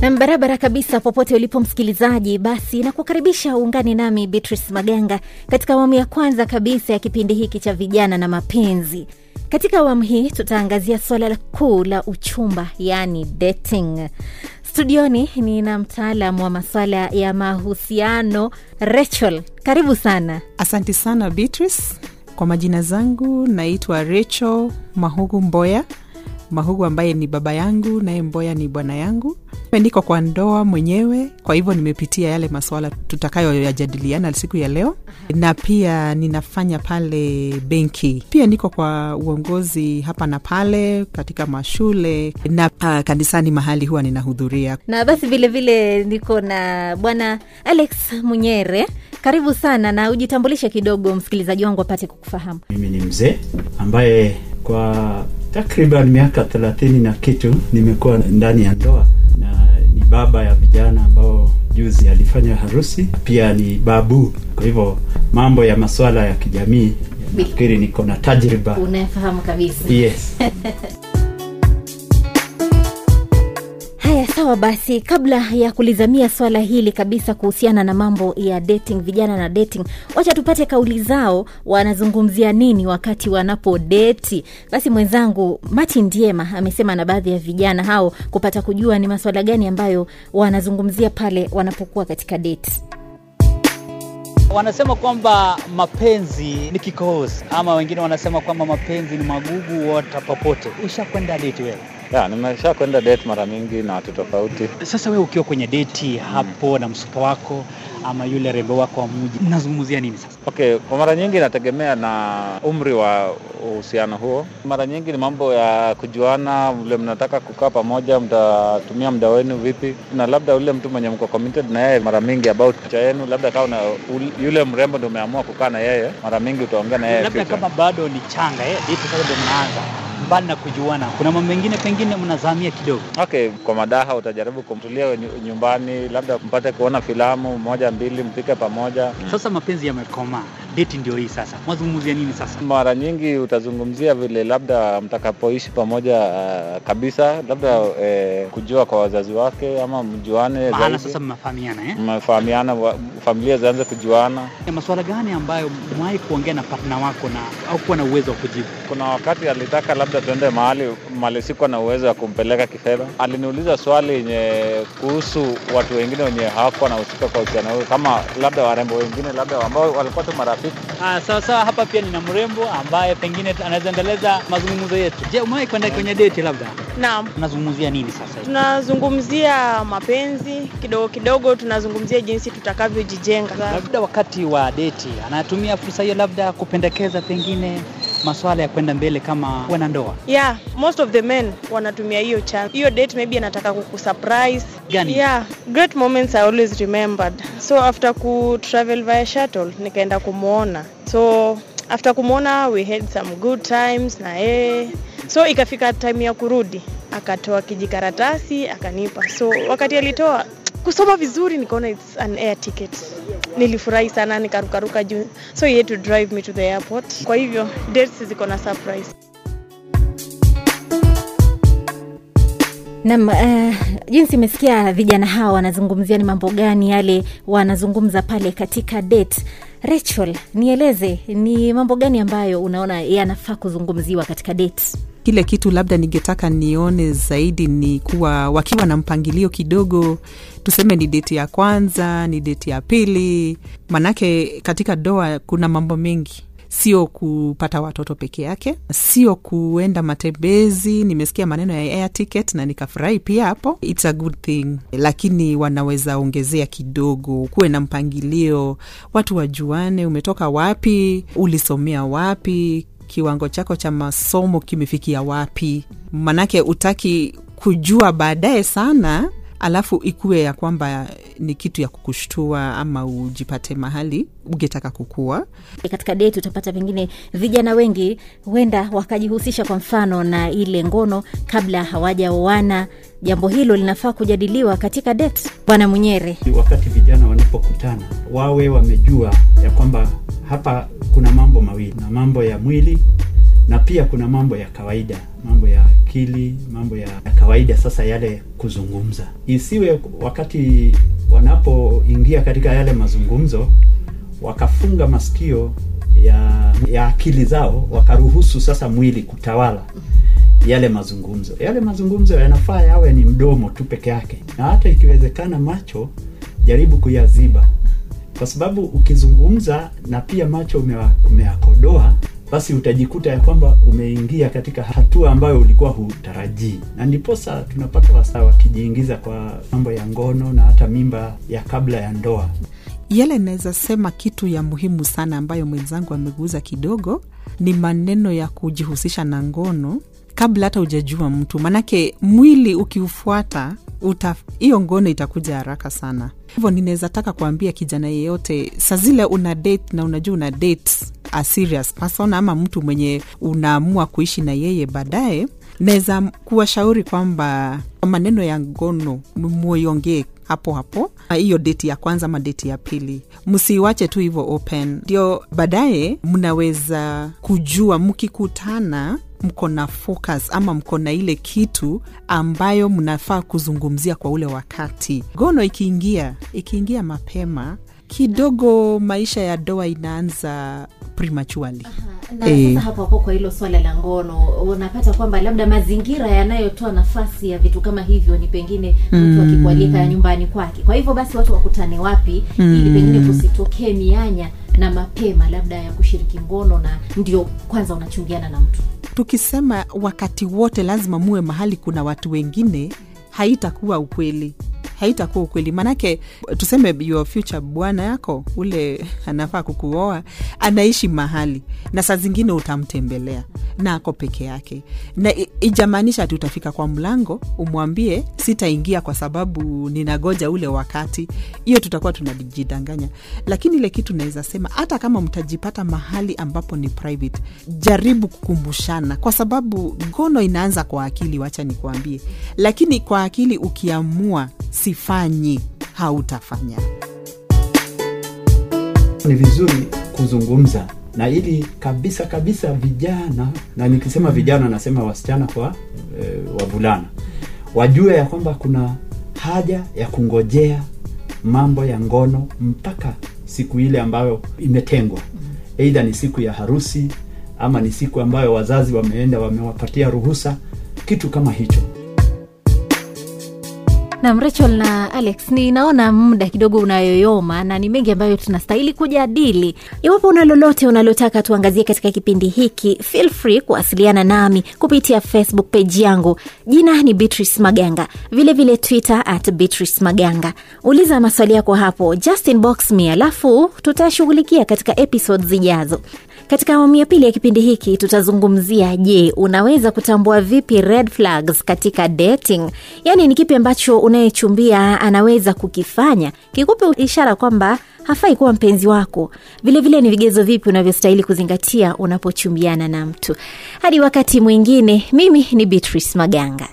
Nam barabara kabisa, popote ulipo msikilizaji, basi nakukaribisha uungane nami Beatrice Maganga katika awamu ya kwanza kabisa ya kipindi hiki cha vijana na mapenzi. Katika awamu hii tutaangazia suala kuu la uchumba, yaani dating. Studioni nina mtaalam wa maswala ya mahusiano Rachel, karibu sana. Asante sana Beatrice. Kwa majina zangu naitwa Rachel Mahugu Mboya. Mahugu ambaye ni baba yangu, naye Mboya ni bwana yangu. Niko kwa ndoa mwenyewe, kwa hivyo nimepitia yale maswala tutakayoyajadiliana siku ya leo, na pia ninafanya pale benki. Pia niko kwa uongozi hapa na pale katika mashule na uh, kanisani mahali huwa ninahudhuria. Na basi vilevile vile niko na bwana Alex Munyere, karibu sana, na ujitambulishe kidogo, msikilizaji wangu apate kukufahamu. Mimi ni mzee ambaye kwa takriban miaka thelathini na kitu nimekuwa ndani ya ndoa baba ya vijana ambao juzi alifanya harusi, pia ni babu. Kwa hivyo mambo ya masuala ya kijamii nafikiri niko na tajriba. Unafahamu kabisa. Yes. sawa basi, kabla ya kulizamia swala hili kabisa kuhusiana na mambo ya dating, vijana na dating, wacha tupate kauli zao, wanazungumzia nini wakati wanapodeti. Basi mwenzangu Martin Ndiema amesema na baadhi ya vijana hao kupata kujua ni maswala gani ambayo wanazungumzia pale wanapokuwa katika deti. Wanasema kwamba mapenzi ni kikohozi, ama wengine wanasema kwamba mapenzi ni magugu wata popote. Ushakwenda deti wewe? Ya, nimesha kwenda date mara mingi na watu tofauti. Sasa wewe ukiwa kwenye deti hapo na msupa wako ama yule rembo wako wa mji, mnazungumzia nini sasa? Okay, kwa mara nyingi inategemea na umri wa uhusiano huo. Mara nyingi ni mambo ya kujuana, vile mnataka kukaa pamoja, mtatumia muda wenu vipi, na labda ule mtu mwenye mko committed na yeye, mara mingi about future yenu, labda kama na yule mrembo ndio umeamua kukaa na yeye, mara mingi utaongea na yeye Labda kama bado ni changa eh, date sasa ndio mnaanza mbali na kujuana, kuna mambo mengine pengine mnazamia kidogo. Okay, kwa madaha utajaribu kumtulia nyumbani, labda mpate kuona filamu moja mbili, mpike pamoja. Sasa mapenzi yamekomaa, deti ndio hii sasa, mwazungumzia nini sasa? Mara nyingi utazungumzia vile labda mtakapoishi pamoja uh, kabisa, labda uh, kujua kwa wazazi wake ama mjuane Maana zaidi. sasa mmefahamiana eh? mmefahamiana, familia zianze kujuana. Ya masuala gani ambayo mwahi kuongea na partner wako na au kuwa na uwezo wa kujibu? Kuna wakati alitaka labda tuende mahali mali sikuwa na uwezo wa kumpeleka kifedha. Aliniuliza swali yenye kuhusu watu wengine wenye hawakuwa na husika kwa uhusiano huo, kama labda warembo wengine labda ambao walikuwa tu marafiki. Ah, sawa sawa, hapa pia nina mrembo ambaye pengine anaweza endeleza mazungumzo yetu. Je, umewahi kwenda kwenye date labda? Naam, Tunazungumzia nini sasa hivi? tunazungumzia mapenzi kidogo kidogo, tunazungumzia jinsi tutakavyojijenga. Labda wakati wa deti anatumia fursa hiyo labda kupendekeza pengine masuala ya kwenda mbele kama kuwa na ndoa. Yeah, most of the men wanatumia hiyo chance. Hiyo date maybe anataka kukusurprise. Gani? Yeah, great moments are always remembered. So after ku travel via shuttle nikaenda kumuona. So after kumwona we had some good times na yeye. So ikafika time ya kurudi, akatoa kijikaratasi akanipa. So wakati alitoa kusoma vizuri nikaona it's an air ticket. Nilifurahi sana nikarukaruka juu. So he had to drive me to the airport. Kwa hivyo dates ziko na surprise. Nam, uh, jinsi imesikia vijana hawa wanazungumzia ni mambo gani yale wanazungumza pale katika date. Rachel, nieleze ni mambo gani ambayo unaona yanafaa kuzungumziwa katika date? Kile kitu labda ningetaka nione zaidi ni kuwa wakiwa na mpangilio kidogo, tuseme ni deti ya kwanza, ni deti ya pili, manake katika doa kuna mambo mengi. Sio kupata watoto peke yake, sio kuenda matembezi. Nimesikia maneno ya air ticket na nikafurahi pia hapo, it's a good thing, lakini wanaweza ongezea kidogo, kuwe na mpangilio, watu wajuane, umetoka wapi, ulisomea wapi, kiwango chako cha masomo kimefikia wapi, manake utaki kujua baadaye sana alafu ikuwe ya kwamba ni kitu ya kukushtua ama ujipate mahali ungetaka kukua. Katika date utapata pengine vijana wengi huenda wakajihusisha kwa mfano na ile ngono kabla hawajaoana. Jambo hilo linafaa kujadiliwa katika date. Bwana Munyere, Wakati vijana wanapokutana wawe wamejua ya kwamba hapa kuna mambo mawili na mambo ya mwili na pia kuna mambo ya kawaida mambo ya akili mambo ya, kawaida. Sasa yale kuzungumza. Isiwe wakati wanapoingia katika yale mazungumzo wakafunga masikio ya, ya akili zao wakaruhusu sasa mwili kutawala yale mazungumzo. Yale mazungumzo yanafaa yawe ni mdomo tu peke yake. Na hata ikiwezekana macho jaribu kuyaziba kwa sababu ukizungumza na pia macho umewa- basi utajikuta ya kwamba umeingia katika hatua ambayo ulikuwa hutarajii. Na ndiposa tunapata wasaa wakijiingiza kwa mambo ya ngono na hata mimba ya kabla ya ndoa. Yale naweza sema kitu ya muhimu sana ambayo mwenzangu ameguza kidogo ni maneno ya kujihusisha na ngono kabla hata ujajua mtu. Manake mwili ukiufuata hiyo ngono itakuja haraka sana. Hivyo ninaweza taka kuambia kijana yeyote saa zile una date na unajua una date a serious person ama mtu mwenye unaamua kuishi na yeye baadaye naweza kuwashauri kwamba maneno ya ngono muiongee hapo hapo hiyo deti ya kwanza ama deti ya pili. Msiiwache tu hivyo open. Ndio baadaye mnaweza kujua mkikutana mko na focus ama mko na ile kitu ambayo mnafaa kuzungumzia kwa ule wakati. Gono ikiingia ikiingia mapema kidogo maisha ya doa inaanza prematurely. Na Eh. sasa hapo hapo kwa hilo swala la ngono unapata kwamba labda mazingira yanayotoa nafasi ya vitu kama hivyo ni pengine mtu akikualika nyumbani kwake. Kwa hivyo basi watu wakutane wapi ili pengine kusitokee mianya na mapema labda ya kushiriki ngono na ndio kwanza unachungiana na mtu tukisema wakati wote lazima muwe mahali kuna watu wengine haitakuwa ukweli haitakuwa ukweli. Manake tuseme your future bwana yako ule anafaa kukuoa anaishi mahali na saa zingine utamtembelea na ako peke yake. Na ijamaanisha ati utafika kwa mlango umwambie sitaingia kwa sababu ninagoja ule wakati. Hiyo tutakuwa tunajidanganya. Lakini ile kitu naweza sema hata kama mtajipata mahali ambapo ni private jaribu kukumbushana. Kwa sababu ngono inaanza kwa akili wacha nikuambie. Lakini kwa akili ukiamua sifanyi hautafanya. Ni vizuri kuzungumza na ili kabisa kabisa vijana na nikisema vijana nasema wasichana kwa e, wavulana wajue ya kwamba kuna haja ya kungojea mambo ya ngono mpaka siku ile ambayo imetengwa. Eidha ni siku ya harusi ama ni siku ambayo wazazi wameenda wamewapatia ruhusa kitu kama hicho nam rachel na alex ninaona muda kidogo unayoyoma na ni mengi ambayo tunastahili kujadili. Iwapo una lolote unalotaka tuangazie katika kipindi hiki feel free kuwasiliana nami kupitia facebook page yangu. Jina ni beatrice maganga vilevile vile twitter at beatrice maganga uliza maswali yako hapo just inbox me alafu tutashughulikia katika episode zijazo katika awamu ya pili ya kipindi hiki tutazungumzia je unaweza kutambua vipi red flags katika dating? Yaani ni kipi ambacho unayechumbia anaweza kukifanya? Kikupe ishara kwamba hafai kuwa mpenzi wako. Vilevile vile ni vigezo vipi unavyostahili kuzingatia unapochumbiana na mtu. Hadi wakati mwingine mimi ni beatrice maganga